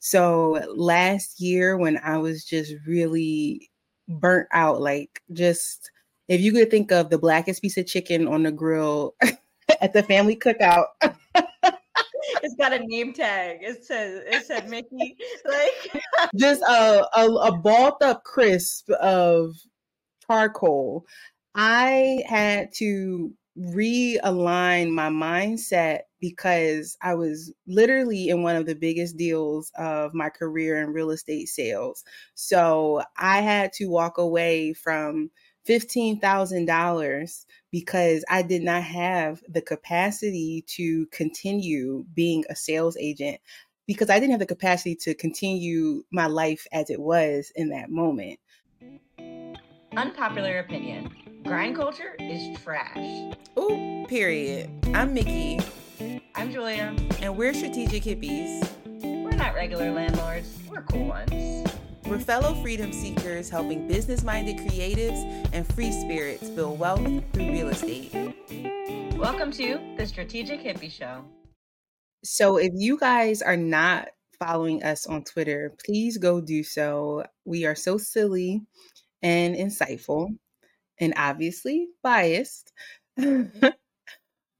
So last year, when I was just really burnt out, like just if you could think of the blackest piece of chicken on the grill at the family cookout. it's got a name tag. It says it said Mickey. Like just a, a, a balled up crisp of charcoal. I had to realign my mindset because I was literally in one of the biggest deals of my career in real estate sales. So I had to walk away from $15,000 because I did not have the capacity to continue being a sales agent because I didn't have the capacity to continue my life as it was in that moment. Unpopular opinion grind culture is trash. Ooh, period. I'm Mickey. I'm Julia. And we're strategic hippies. We're not regular landlords, we're cool ones. We're fellow freedom seekers helping business minded creatives and free spirits build wealth through real estate. Welcome to the Strategic Hippie Show. So, if you guys are not following us on Twitter, please go do so. We are so silly and insightful and obviously biased. Mm-hmm.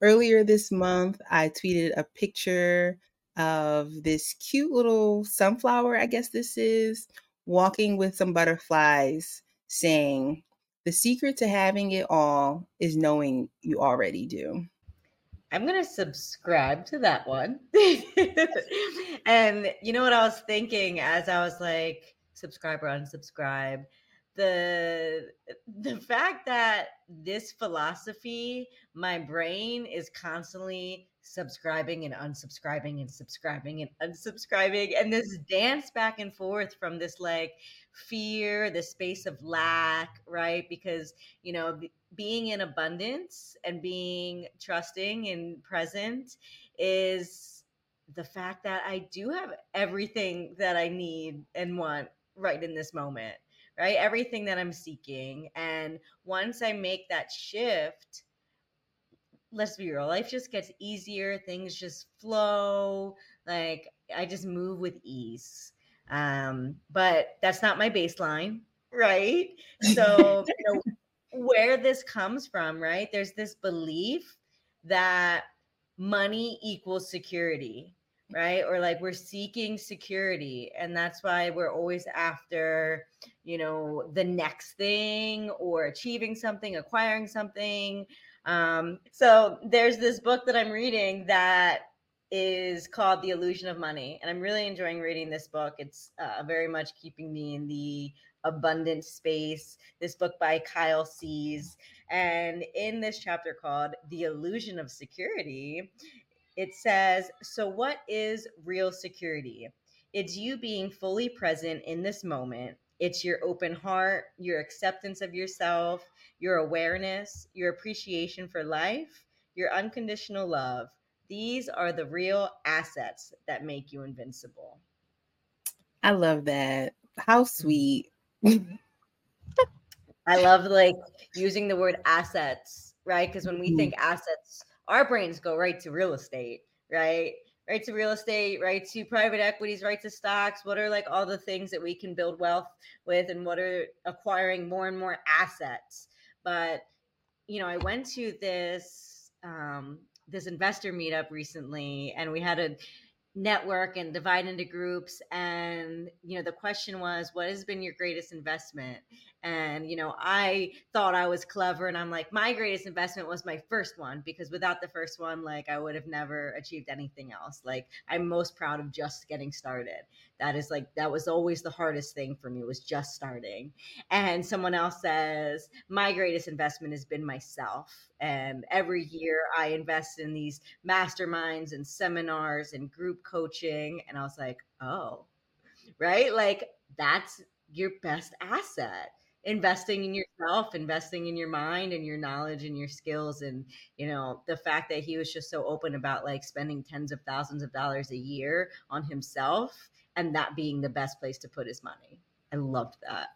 Earlier this month, I tweeted a picture of this cute little sunflower, I guess this is, walking with some butterflies, saying, The secret to having it all is knowing you already do. I'm going to subscribe to that one. and you know what I was thinking as I was like, subscribe or unsubscribe? The the fact that this philosophy my brain is constantly subscribing and unsubscribing and subscribing and unsubscribing and this dance back and forth from this like fear the space of lack right? Because you know being in abundance and being trusting and present is the fact that i do have everything that i need and want right in this moment right? Everything that I'm seeking. And once I make that shift, let's be real, life just gets easier. Things just flow. Like I just move with ease. Um, but that's not my baseline, right? So, you know, where this comes from, right? There's this belief that money equals security right? Or like we're seeking security and that's why we're always after you know the next thing or achieving something acquiring something. Um, so there's this book that i'm reading that is called the illusion of money and i'm really enjoying reading this book. It's uh, very much keeping me in the abundant space. This book by kyle cease and in this chapter called the illusion of security it says, So, what is real security? It's you being fully present in this moment. It's your open heart, your acceptance of yourself, your awareness, your appreciation for life, your unconditional love. These are the real assets that make you invincible. I love that. How sweet. I love like using the word assets, right? Because when we mm-hmm. think assets, our brains go right to real estate, right? Right to real estate, right to private equities, right to stocks. What are like all the things that we can build wealth with, and what are acquiring more and more assets? But you know, I went to this um, this investor meetup recently, and we had a network and divide into groups and you know the question was what has been your greatest investment and you know i thought i was clever and i'm like my greatest investment was my first one because without the first one like i would have never achieved anything else. Like i'm most proud of just getting started. That is like that was always the hardest thing for me was just starting. And someone else says my greatest investment has been myself and every year i invest in these masterminds and seminars and group coaching and i was like oh right? Like that's your best asset investing in yourself investing in your mind and your knowledge and your skills and you know the fact that he was just so open about like spending tens of thousands of dollars a year on himself and that being the best place to put his money i loved that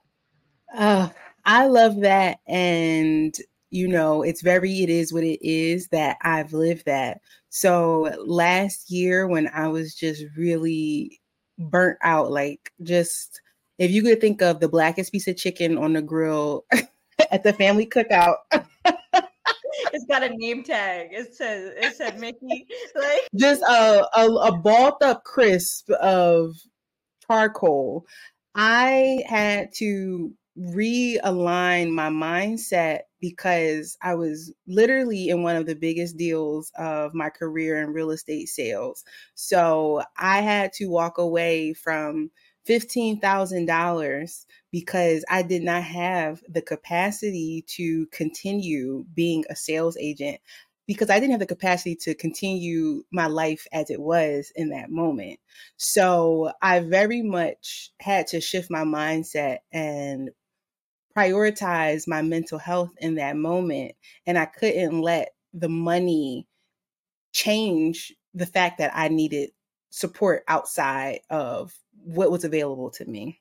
i love that and you know it's very it is what it is that i've lived that so last year when i was just really burnt out. Like just if you could think of the blackest piece of chicken on the grill at the family cookout. it's got a name tag. It says it said Mickey. Like just a, a, a balled up crisp of charcoal. I had to realign my mindset because I was literally in one of the biggest deals of my career in real estate sales. So I had to walk away from $15,000 because I did not have the capacity to continue being a sales agent because I didn't have the capacity to continue my life as it was in that moment. So I very much had to shift my mindset and prioritize my mental health in that moment. And I couldn't let the money change the fact that I needed support outside of what was available to me.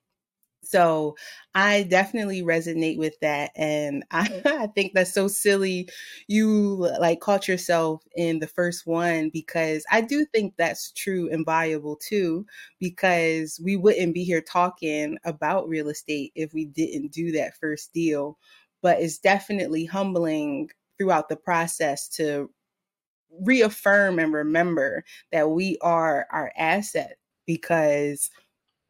So I definitely resonate with that. And I, I, think that's so silly. You like caught yourself in the first one because I do think that's true and valuable too, because we wouldn't be here talking about real estate if we didn't do that first deal. But it's definitely humbling throughout the process to reaffirm and remember that we are our asset because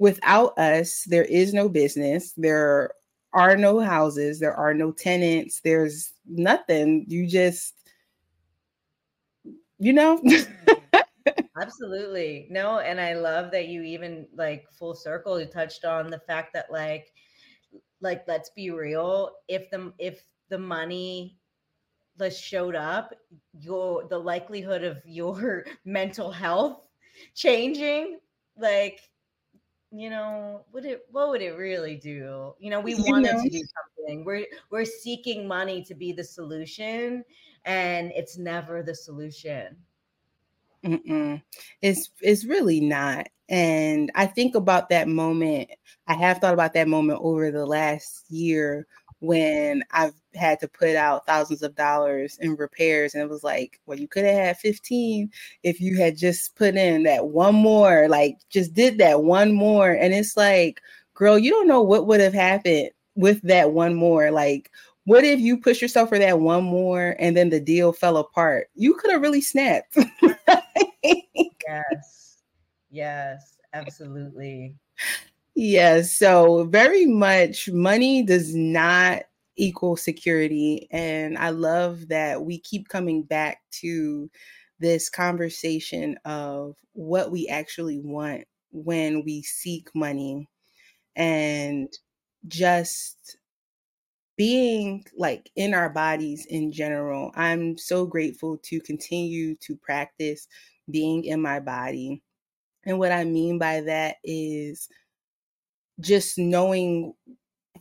without us, there is no business. There are no houses. There are no tenants. There's nothing. You just, you know. Mm-hmm. Absolutely. No, and I love that you even like full circle you touched on the fact that like like let's be real, if the if the money just showed up, your the likelihood of your mental health changing like you know, would it what would it really do? You know, we you wanted know. to do something. We're we're seeking money to be the solution, and it's never the solution. Mm-mm. It's it's really not. And I think about that moment. I have thought about that moment over the last year when I've had to put out thousands of dollars in repairs. And it was like, well, you could have had 15 if you had just put in that one more, like just did that one more. And it's like, girl, you don't know what would have happened with that one more. Like, what if you push yourself for that one more and then the deal fell apart? You could have really snapped. yes. Yes, absolutely. Yes. So, very much money does not equal security. And I love that we keep coming back to this conversation of what we actually want when we seek money and just being like in our bodies in general. I'm so grateful to continue to practice being in my body. And what I mean by that is just knowing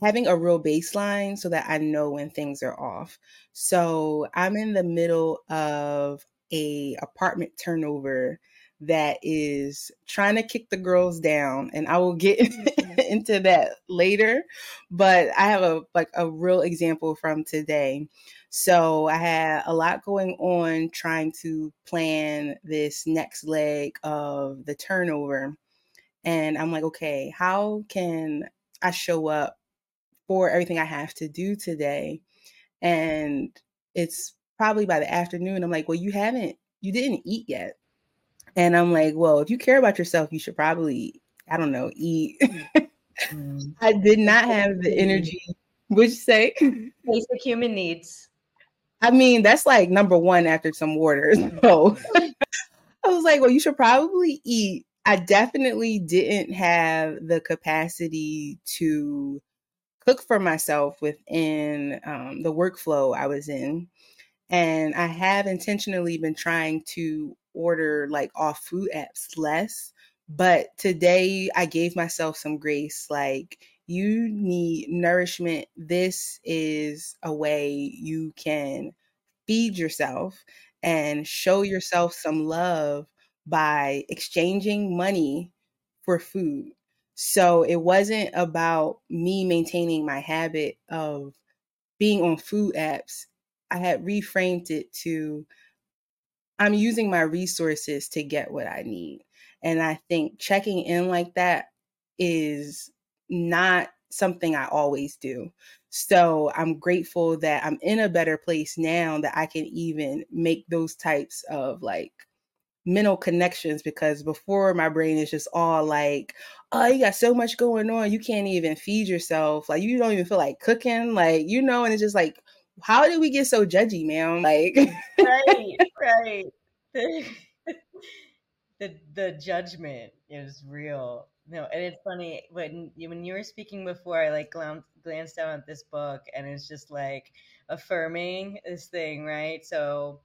having a real baseline so that I know when things are off. So I'm in the middle of a apartment turnover that is trying to kick the girls down and I will get mm-hmm. into that later but I have a like a real example from today so I had a lot going on trying to plan this next leg of the turnover and I'm like, okay, how can I show up for everything I have to do today? And it's probably by the afternoon. I'm like, well, you haven't, you didn't eat yet. And I'm like, well, if you care about yourself, you should probably, I don't know, eat. Mm. I did not have the energy. Would you say? Basic human needs. I mean, that's like number one after some water. So I was like, well, you should probably eat I definitely didn't have the capacity to cook for myself within um, the workflow I was in. And I have intentionally been trying to order like off food apps less. But today I gave myself some grace. Like, you need nourishment. This is a way you can feed yourself and show yourself some love by exchanging money for food. So it wasn't about me maintaining my habit of being on food apps. I had reframed it to I'm using my resources to get what I need. And I think checking in like that is not something I always do. So I'm grateful that I'm in a better place now that I can even make those types of like mental connections because before my brain is just all like, oh, you got so much going on, you can't even feed yourself. Like you don't even feel like cooking, like you know, and it's just like, how did we get so judgy, man? Like right, right. The, the the judgment is real. No, and it's funny when you when you were speaking before, I like glanced glanced down at this book, and it's just like affirming this thing, right? So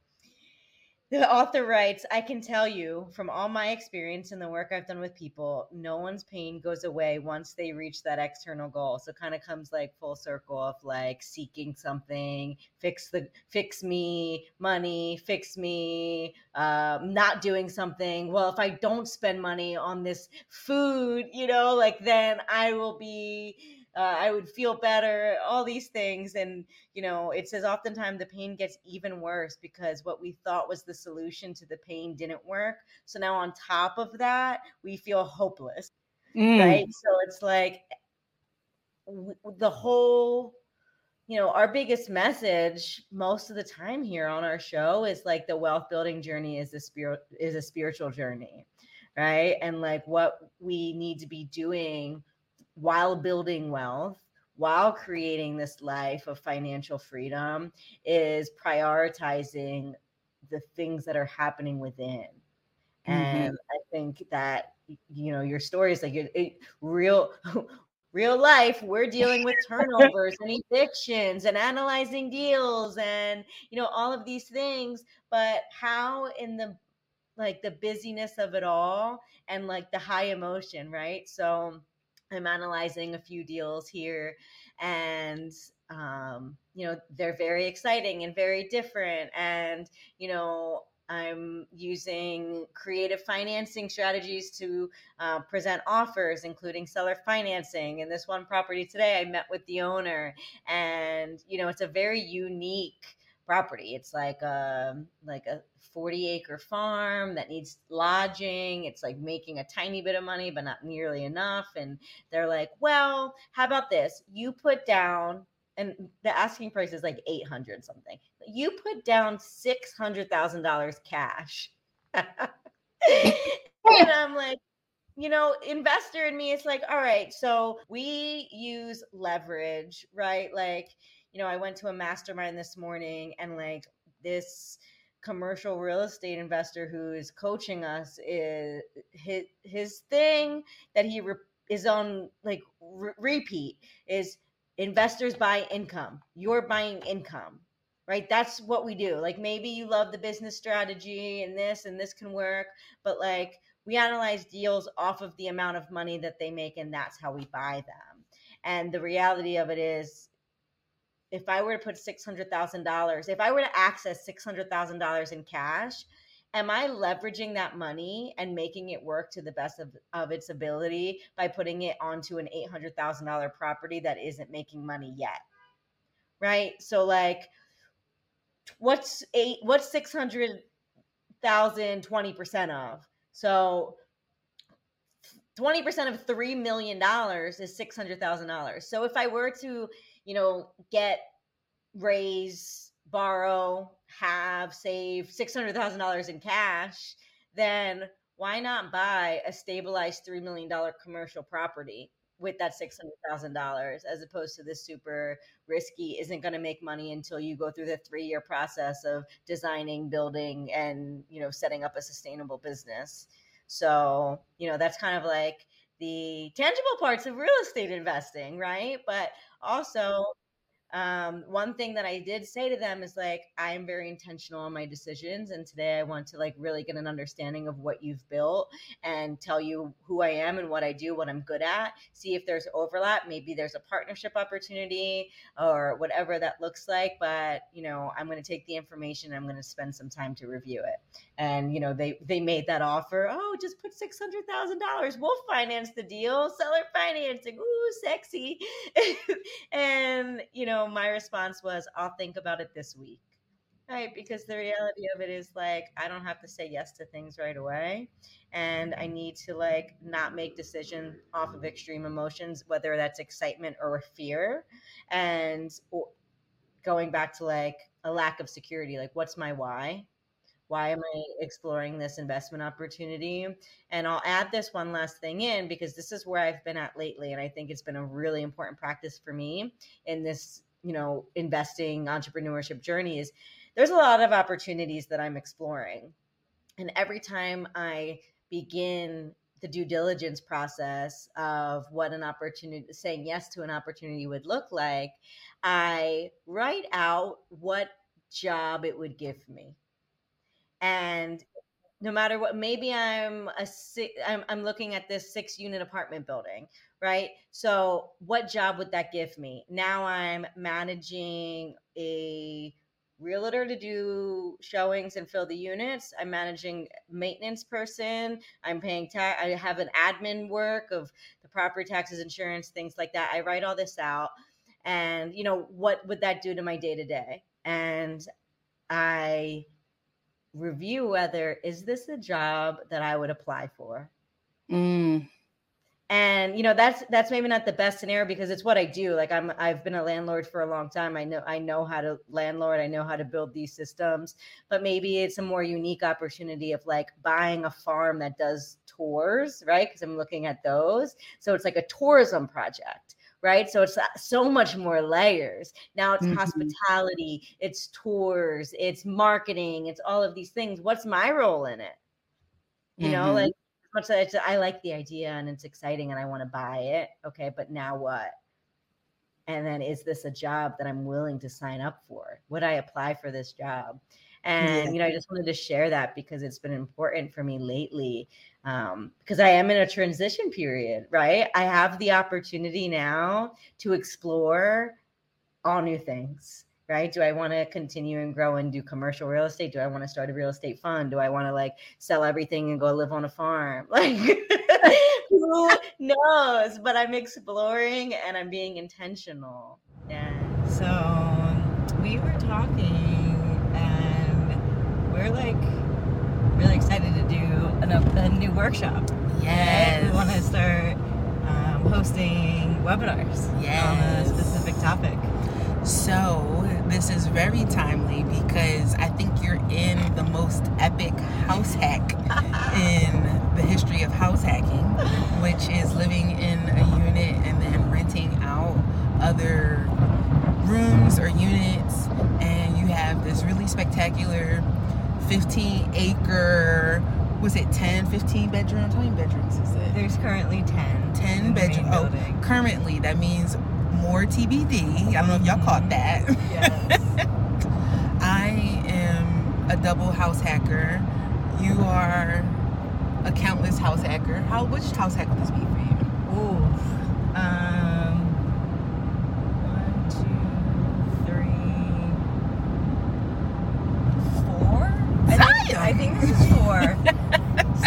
the author writes, I can tell you from all my experience and the work I've done with people, no one's pain goes away once they reach that external goal. So kind of comes like full circle of like seeking something, fix the fix me, money, fix me, um, not doing something. Well, if I don't spend money on this food, you know, like then I will be uh, I would feel better, all these things. And, you know, it says oftentimes the pain gets even worse because what we thought was the solution to the pain didn't work. So now on top of that, we feel hopeless. Mm. Right. So it's like the whole you know our biggest message most of the time here on our show is like the wealth building journey is a spirit is a spiritual journey right and like what we need to be doing while building wealth, while creating this life of financial freedom, is prioritizing the things that are happening within. Mm-hmm. And I think that you know your story is like it, it, real real life we're dealing with turnovers and evictions and analyzing deals and you know all of these things but how in the like the busyness of it all and like the high emotion right so I'm analyzing a few deals here, and um, you know they're very exciting and very different. And you know I'm using creative financing strategies to uh, present offers, including seller financing. In this one property today, I met with the owner, and you know it's a very unique property. It's like a um, like a 40 acre farm that needs lodging. It's like making a tiny bit of money, but not nearly enough. And they're like, well, how about this? You put down, and the asking price is like 800 something. You put down $600,000 cash. and I'm like, you know, investor in me, it's like, all right, so we use leverage, right? Like, you know, I went to a mastermind this morning and like this commercial real estate investor who is coaching us is his his thing that he re- is on like re- repeat is investors buy income. You're buying income. Right? That's what we do. Like maybe you love the business strategy and this and this can work, but like we analyze deals off of the amount of money that they make and that's how we buy them. And the reality of it is if I were to put $600,000, if I were to access $600,000 in cash, am I leveraging that money and making it work to the best of, of its ability by putting it onto an $800,000 property that isn't making money yet? Right? So like what's eight what's 600,000 20% of? So 20% of 3 million dollars is $600,000. So if I were to you know, get, raise, borrow, have, save $600,000 in cash, then why not buy a stabilized $3 million commercial property with that $600,000 as opposed to this super risky, isn't going to make money until you go through the three year process of designing, building, and, you know, setting up a sustainable business. So, you know, that's kind of like the tangible parts of real estate investing, right? But also um, one thing that I did say to them is like, I am very intentional on my decisions. And today I want to like really get an understanding of what you've built and tell you who I am and what I do, what I'm good at. See if there's overlap. Maybe there's a partnership opportunity or whatever that looks like. But, you know, I'm going to take the information. I'm going to spend some time to review it. And, you know, they, they made that offer. Oh, just put $600,000. We'll finance the deal. Seller financing. Ooh, sexy. and, you know, know, my response was, I'll think about it this week. Right, because the reality of it is like I don't have to say yes to things right away and I need to like not make decisions off of extreme emotions whether that's excitement or fear and going back to like a lack of security like what's my why? Why am I exploring this investment opportunity? And I'll add this one last thing in because this is where I've been at lately and I think it's been a really important practice for me in this, you know, investing entrepreneurship journey is there's a lot of opportunities that I'm exploring. And every time I begin the due diligence process of what an opportunity, saying yes to an opportunity would look like, I write out what job it would give me. And no matter what, maybe I'm a I'm, I'm looking at this six unit apartment building, right? So what job would that give me? Now I'm managing a realtor to do showings and fill the units. I'm managing maintenance person. I'm paying tax. I have an admin work of the property taxes, insurance, things like that. I write all this out, and you know what would that do to my day to day? And I review whether is this a job that I would apply for. Mm. And you know that's that's maybe not the best scenario because it's what i do. Like i'm i've been a landlord for a long time. I know i know how to landlord. I know how to build these systems. But maybe it's a more unique opportunity of like buying a farm that does tours right? Because i'm looking at those. So it's like a tourism project right so it's uh, so much more layers now it's mm-hmm. hospitality it's tours it's marketing it's all of these things what's my role in it you mm-hmm. know like much as I like the idea and it's exciting and I want to buy it. Okay, but now what? And then is this a job that I'm willing to sign up for? Would I apply for this job? And yeah. you know, I just wanted to share that because it's been important for me lately. Um, because I am in a transition period, right? I have the opportunity now to explore all new things right? Do I want to continue and grow and do commercial real estate? Do I want to start a real estate fund? Do I want to like sell everything and go live on a farm? Like who knows? But I'm exploring and I'm being intentional. And so we were talking and we're like really excited an, a new workshop. Yes. We want to start um, hosting webinars yes. on a specific topic. So, this is very timely because I think you're in the most epic house hack in the history of house hacking, which is living in a unit and then renting out other rooms or units. And you have this really spectacular 15 acre was it 10 15 bedrooms how many bedrooms is it there's currently 10 10 bedrooms oh currently that means more TBD. I don't know if y'all caught that. Yes. I am a double house hacker. You are a countless house hacker. How which house hack would this be for you? Ooh. Um one, two, three, four? I think, I think this is four.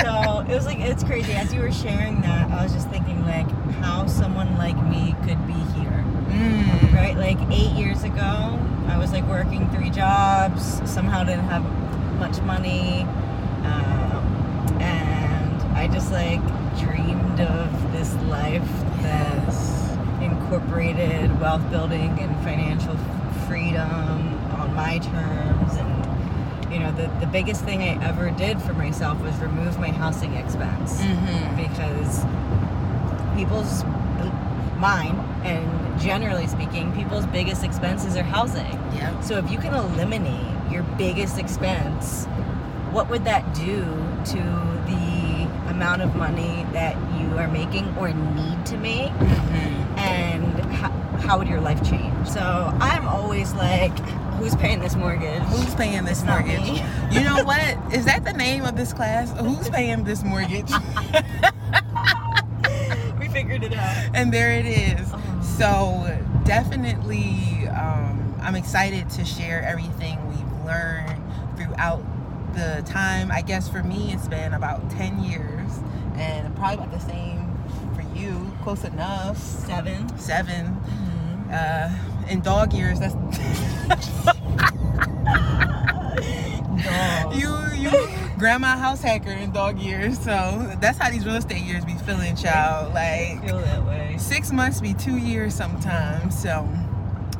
so it was like it's crazy. As you were sharing that, I was just thinking like how someone like me could be here Mm. Right? Like eight years ago, I was like working three jobs, somehow didn't have much money. Um, and I just like dreamed of this life that incorporated wealth building and financial freedom on my terms you know the, the biggest thing i ever did for myself was remove my housing expense. Mm-hmm. because people's mine and generally speaking people's biggest expenses are housing. Yeah so if you can eliminate your biggest expense what would that do to the amount of money that you are making or need to make? Mm-hmm. and how, how would your life change? So i'm always like who's paying this mortgage who's paying this it's mortgage you know what is that the name of this class who's paying this mortgage we figured it out. And there it is. Oh. So definitely, um, I'm excited to share everything we've learned throughout the time. I guess for me, it's been about 10 years, and probably about the same for you. Close enough. Seven. 7 mm-hmm. uh, in dog years, that's. You you grandma house hacker in dog years. So that's how these real estate years be feeling, child. Like feel that way. Six months be two years sometimes. So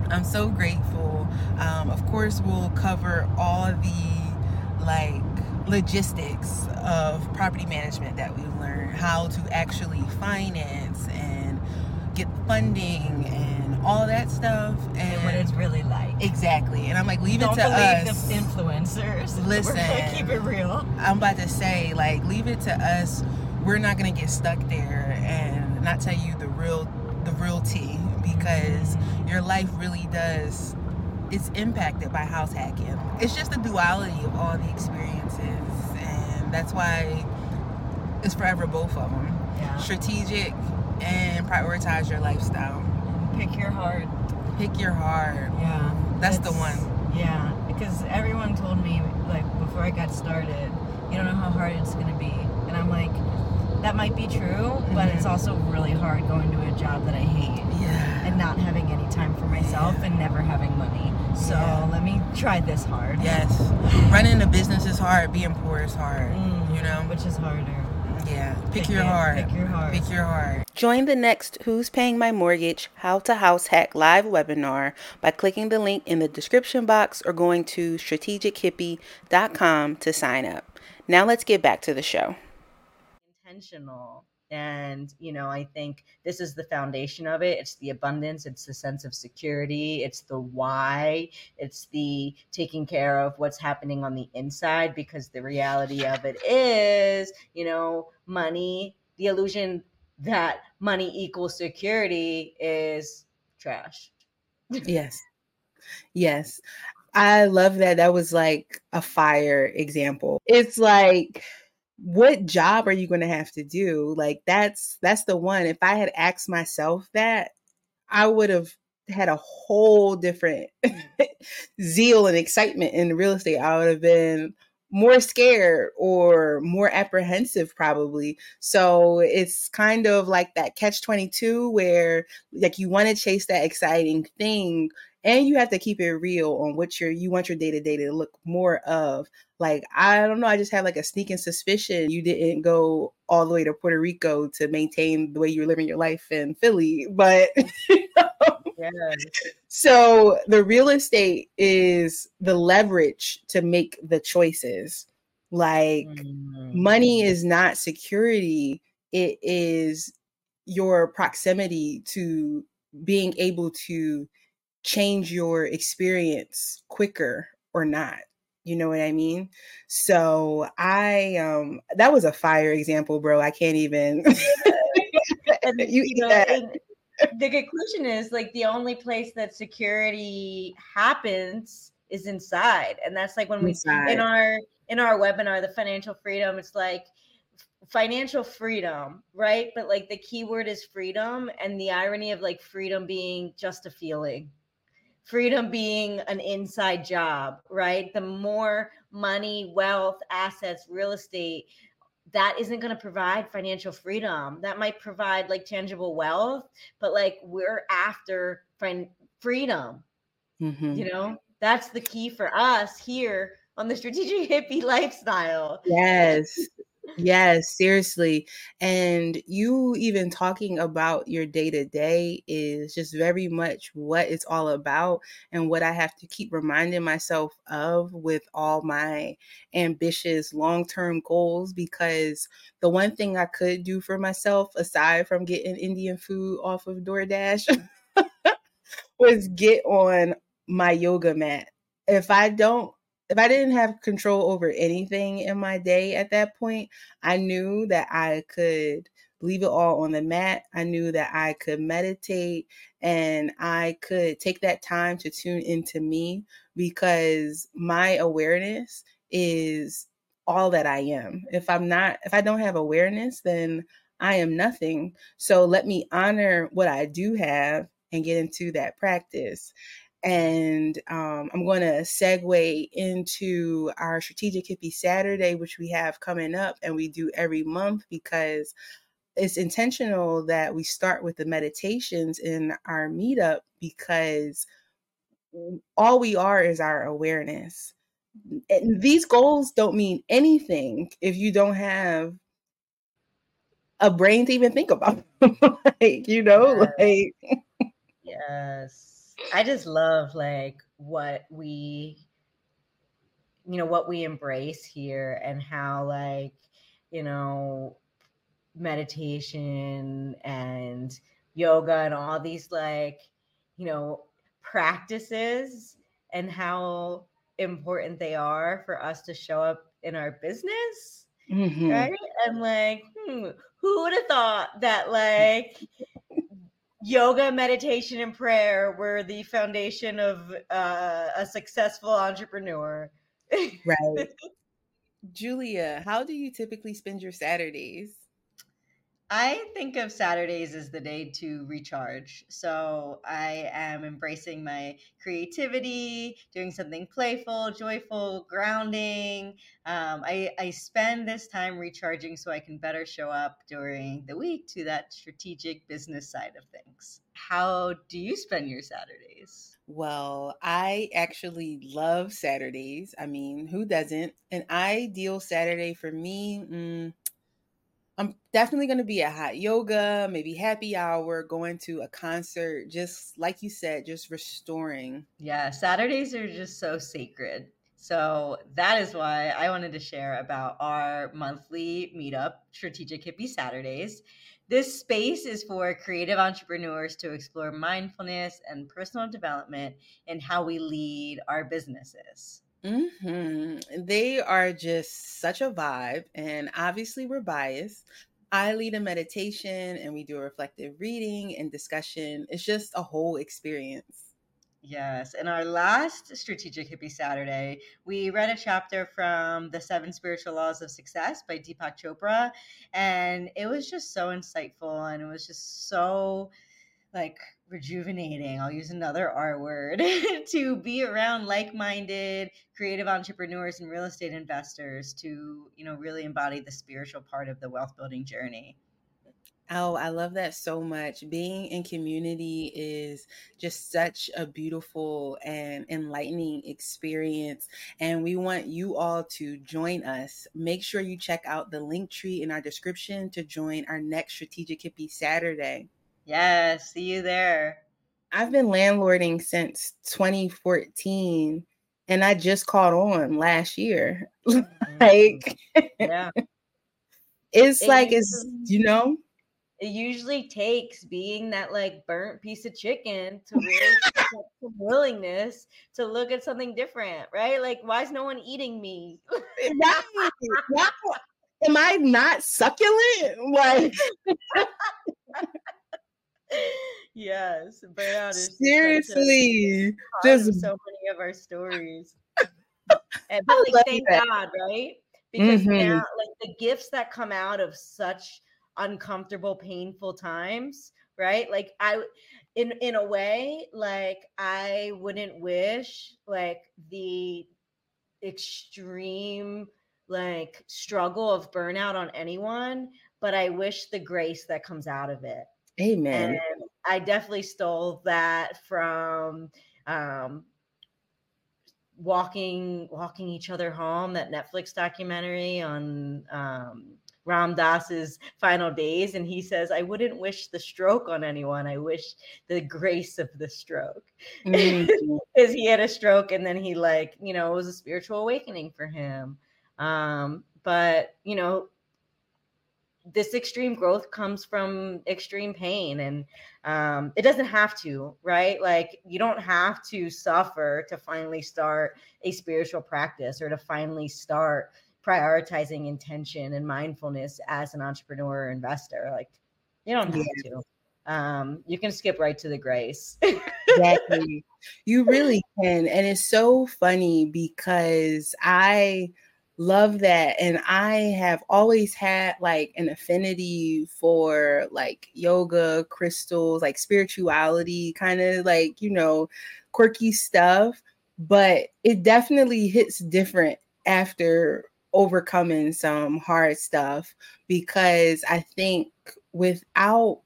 I'm so grateful. Um, of course, we'll cover all the like logistics of property management that we've learned, how to actually finance and get funding and all that stuff and, and what it's really like. Exactly. And I'm like, leave Don't it to believe us. the influencers. Listen. keep it real. I'm about to say, like, leave it to us. We're not gonna get stuck there and not tell you the real the real tea because mm-hmm. your life really does it's impacted by house hacking. It's just the duality of all the experiences, and that's why it's forever both of them. Yeah. Strategic and prioritize your lifestyle. Pick your heart. Pick your heart. Yeah. That's the one. Yeah, because everyone told me like before I got started, you don't know how hard it's gonna be, and I'm like, that might be true, mm-hmm. but it's mm-hmm. also really hard going to a job that I hate. Yeah. And not having any time for myself yeah. and never having money. So yeah. let me try this hard. Yes. Running a business is hard, being poor is hard. Mm, you know? Which is harder. Yeah. Pick, Pick your it. heart. Pick your heart. Pick your heart. Join the next Who's Paying My Mortgage How to House Hack live webinar by clicking the link in the description box or going to strategichippie.com to sign up. Now let's get back to the show. Intentional and, you know, I think this is the foundation of it. It's the abundance, it's the sense of security, it's the why, it's the taking care of what's happening on the inside because the reality of it is, you know, money, the illusion that money equals security is trash. yes. Yes. I love that. That was like a fire example. It's like, what job are you going to have to do? Like that's that's the one. If i had asked myself that i would have had a whole different zeal and excitement in real estate. I would have been more scared or more apprehensive probably. So it's kind of like that catch 22 where like you want to chase that exciting thing and you have to keep it real on what your you want your day to day to look more of. Like I don't know, I just have like a sneaking suspicion you didn't go all the way to Puerto Rico to maintain the way you're living your life in Philly, but yeah. So the real estate is the leverage to make the choices. Like mm. money is not security, it is your proximity to being able to change your experience quicker or not you know what i mean? So i um that was a fire example bro i can't even and, you, you know, the conclusion is like the only place that security happens is inside and that's like when we inside. in our in our webinar the financial freedom it's like financial freedom right? But like the key word is freedom and the irony of like freedom being just a feeling freedom being an inside job, right? The more money, wealth, assets, real estate, that isn't going to provide financial freedom. That might provide like tangible wealth, but like we're after fin- freedom. Mm-hmm. You know, that's the key for us here on the strategic hippie lifestyle. Yes. Yes, seriously. And you even talking about your day to day is just very much what it's all about and what I have to keep reminding myself of with all my ambitious long term goals. Because the one thing I could do for myself, aside from getting Indian food off of DoorDash, was get on my yoga mat. If I don't if I didn't have control over anything in my day at that point, I knew that I could leave it all on the mat. I knew that I could meditate and I could take that time to tune into me because my awareness is all that I am. If I'm not, if I don't have awareness, then I am nothing. So let me honor what I do have and get into that practice. And um, I'm going to segue into our Strategic Hippie Saturday, which we have coming up and we do every month because it's intentional that we start with the meditations in our meetup because all we are is our awareness. And these goals don't mean anything if you don't have a brain to even think about like you know yes. like yes i just love like what we you know what we embrace here and how like you know meditation and yoga and all these like you know practices and how important they are for us to show up in our business mm-hmm. right and like hmm, who would have thought that like yoga meditation and prayer were the foundation of uh, a successful entrepreneur. Right. Julia how do you typically spend your saturdays I think of Saturdays as the day to recharge. So I am embracing my creativity, doing something playful, joyful, grounding. Um, I, I spend this time recharging so I can better show up during the week to that strategic business side of things. How do you spend your Saturdays? Well, I actually love Saturdays. I mean, who doesn't? An ideal Saturday for me. Mm, I'm definitely going to be at hot yoga, maybe happy hour, going to a concert, just like you said, just restoring. Yeah, Saturdays are just so sacred. So that is why I wanted to share about our monthly meetup, Strategic Hippie Saturdays. This space is for creative entrepreneurs to explore mindfulness and personal development and how we lead our businesses. Mm-hmm. They are just such a vibe, and obviously we're biased. I lead a meditation, and we do a reflective reading and discussion. It's just a whole experience. Yes. In our last Strategic Hippie Saturday, we read a chapter from The Seven Spiritual Laws of Success by Deepak Chopra. And it was just so insightful and it was just so like rejuvenating i'll use another r word to be around like-minded creative entrepreneurs and real estate investors to you know really embody the spiritual part of the wealth building journey Oh, I love that so much. Being in community is just such a beautiful and enlightening experience. And we want you all to join us. Make sure you check out the link tree in our description to join our next Strategic Hippie Saturday. Yes, see you there. I've been landlording since 2014 and I just caught on last year. Mm-hmm. like yeah. It's it like it's you know it usually takes being that like burnt piece of chicken to really some willingness to look at something different, right? Like, why is no one eating me? Am I not succulent? Like yes, burnout is seriously just so many of our stories. and but like, thank that. God, right? Because mm-hmm. now, like the gifts that come out of such uncomfortable, painful times, right? Like I, in in a way, like I wouldn't wish like the extreme like struggle of burnout on anyone, but I wish the grace that comes out of it Amen. And I definitely stole that from um, walking walking each other home that netflix documentary on um, ram dass's final days and he says i wouldn't wish the stroke on anyone i wish the grace of the stroke because mm-hmm. he had a stroke and then he like you know it was a spiritual awakening for him um, but you know this extreme growth comes from extreme pain and um, it doesn't have to right? Like you don't have to suffer to finally start a spiritual practice or to finally start prioritizing intention and mindfulness as an entrepreneur or investor. Like you don't have yeah. to. Um, you can skip right to the grace. Exactly. You really can and it's so funny because i love that and i have always had like an affinity for like yoga crystals like spirituality kind of like you know quirky stuff but it definitely hits different after overcoming some hard stuff because i think without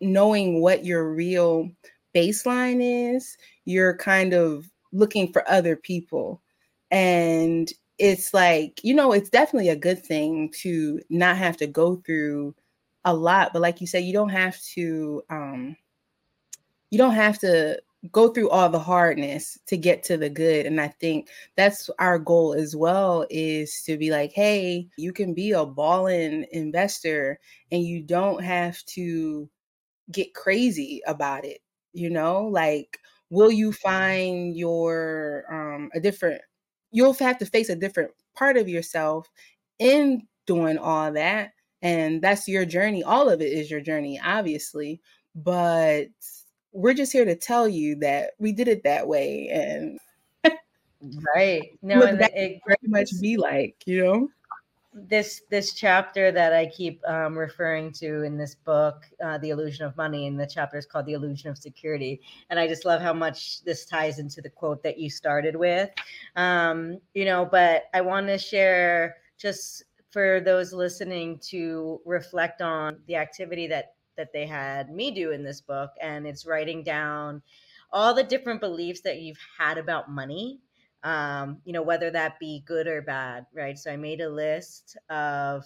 knowing what your real baseline is you're kind of looking for other people And it's like, you know, it's definitely a good thing to not have to go through a lot, but like you said, you don't have to um you don't have to go through all the hardness to get to the good and i think that's our goal as well is to be like hey you can be a balling investor and you don't have to get crazy about it you know? Like will you find your um a different you'll have to face a different part of yourself in doing all that and that's your journey. All of it is your journey obviously but we're just here to tell you that we did it that way and right. No and that it very much be like you know this this chapter that i keep um, referring to in this book uh, the illusion of money and the chapter is called the illusion of security. And i just love how much this ties into the quote that you started with. Um, you know but i want to share just for those listening to reflect on the activity that that they had me do in this book. And it's writing down all the different beliefs that you've had about money um, you know whether that be good or bad right? So i made a list of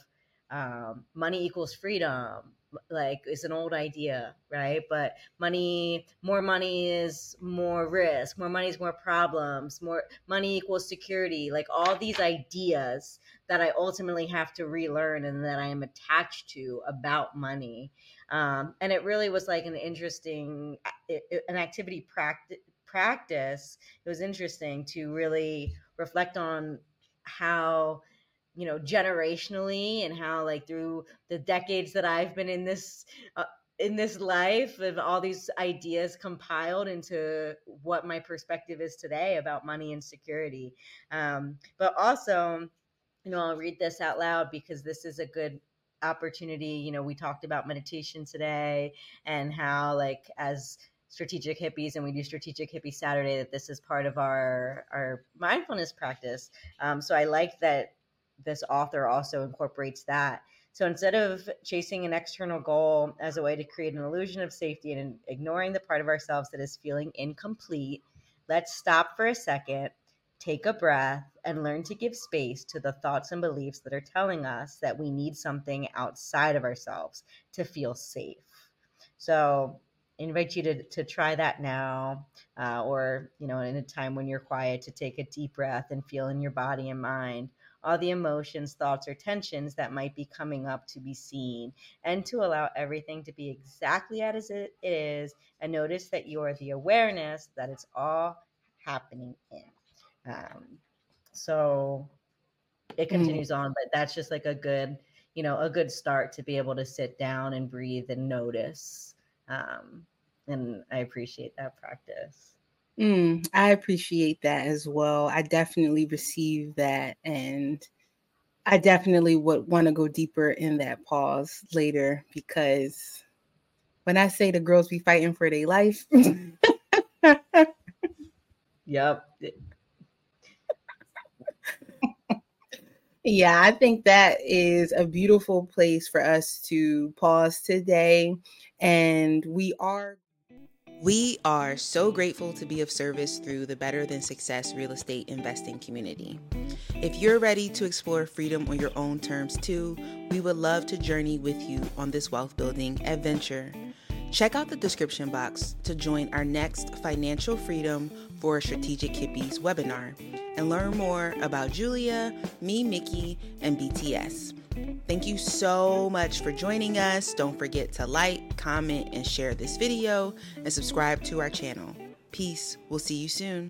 um, money equals freedom like is an old idea right? But money more money is more risk more money is more problems more money equals security like all these ideas that i ultimately have to relearn and that i am attached to about money. Um, and it really was like an interesting an activity practice practice it was interesting to really reflect on how you know generationally and how like through the decades that i've been in this uh, in this life of all these ideas compiled into what my perspective is today about money and security. Um, but also you know i'll read this out loud because this is a good opportunity you know we talked about meditation today and how like as strategic hippies and we do strategic hippie saturday that this is part of our our mindfulness practice um, so i like that this author also incorporates that so instead of chasing an external goal as a way to create an illusion of safety and ignoring the part of ourselves that is feeling incomplete let's stop for a second take a breath and learn to give space to the thoughts and beliefs that are telling us that we need something outside of ourselves to feel safe. So, invite you to, to try that now, uh, or you know, in a time when you're quiet, to take a deep breath and feel in your body and mind all the emotions, thoughts, or tensions that might be coming up to be seen, and to allow everything to be exactly as it is, and notice that you are the awareness that it's all happening in. Um, so it mm. continues mm. on, but that's just like a good, you know, a good start to be able to sit down and breathe and notice. Um, and I appreciate that practice. Mm, I appreciate that as well. I definitely receive that. And I definitely would want to go deeper in that pause later because when I say the girls be fighting for their life. yep. Yeah, I think that is a beautiful place for us to pause today. And we are. We are so grateful to be of service through the Better Than Success real estate investing community. If you're ready to explore freedom on your own terms too, we would love to journey with you on this wealth building adventure. Check out the description box to join our next Financial Freedom for Strategic Hippies webinar and learn more about Julia, me, Mickey, and BTS. Thank you so much for joining us. Don't forget to like, comment, and share this video and subscribe to our channel. Peace. We'll see you soon.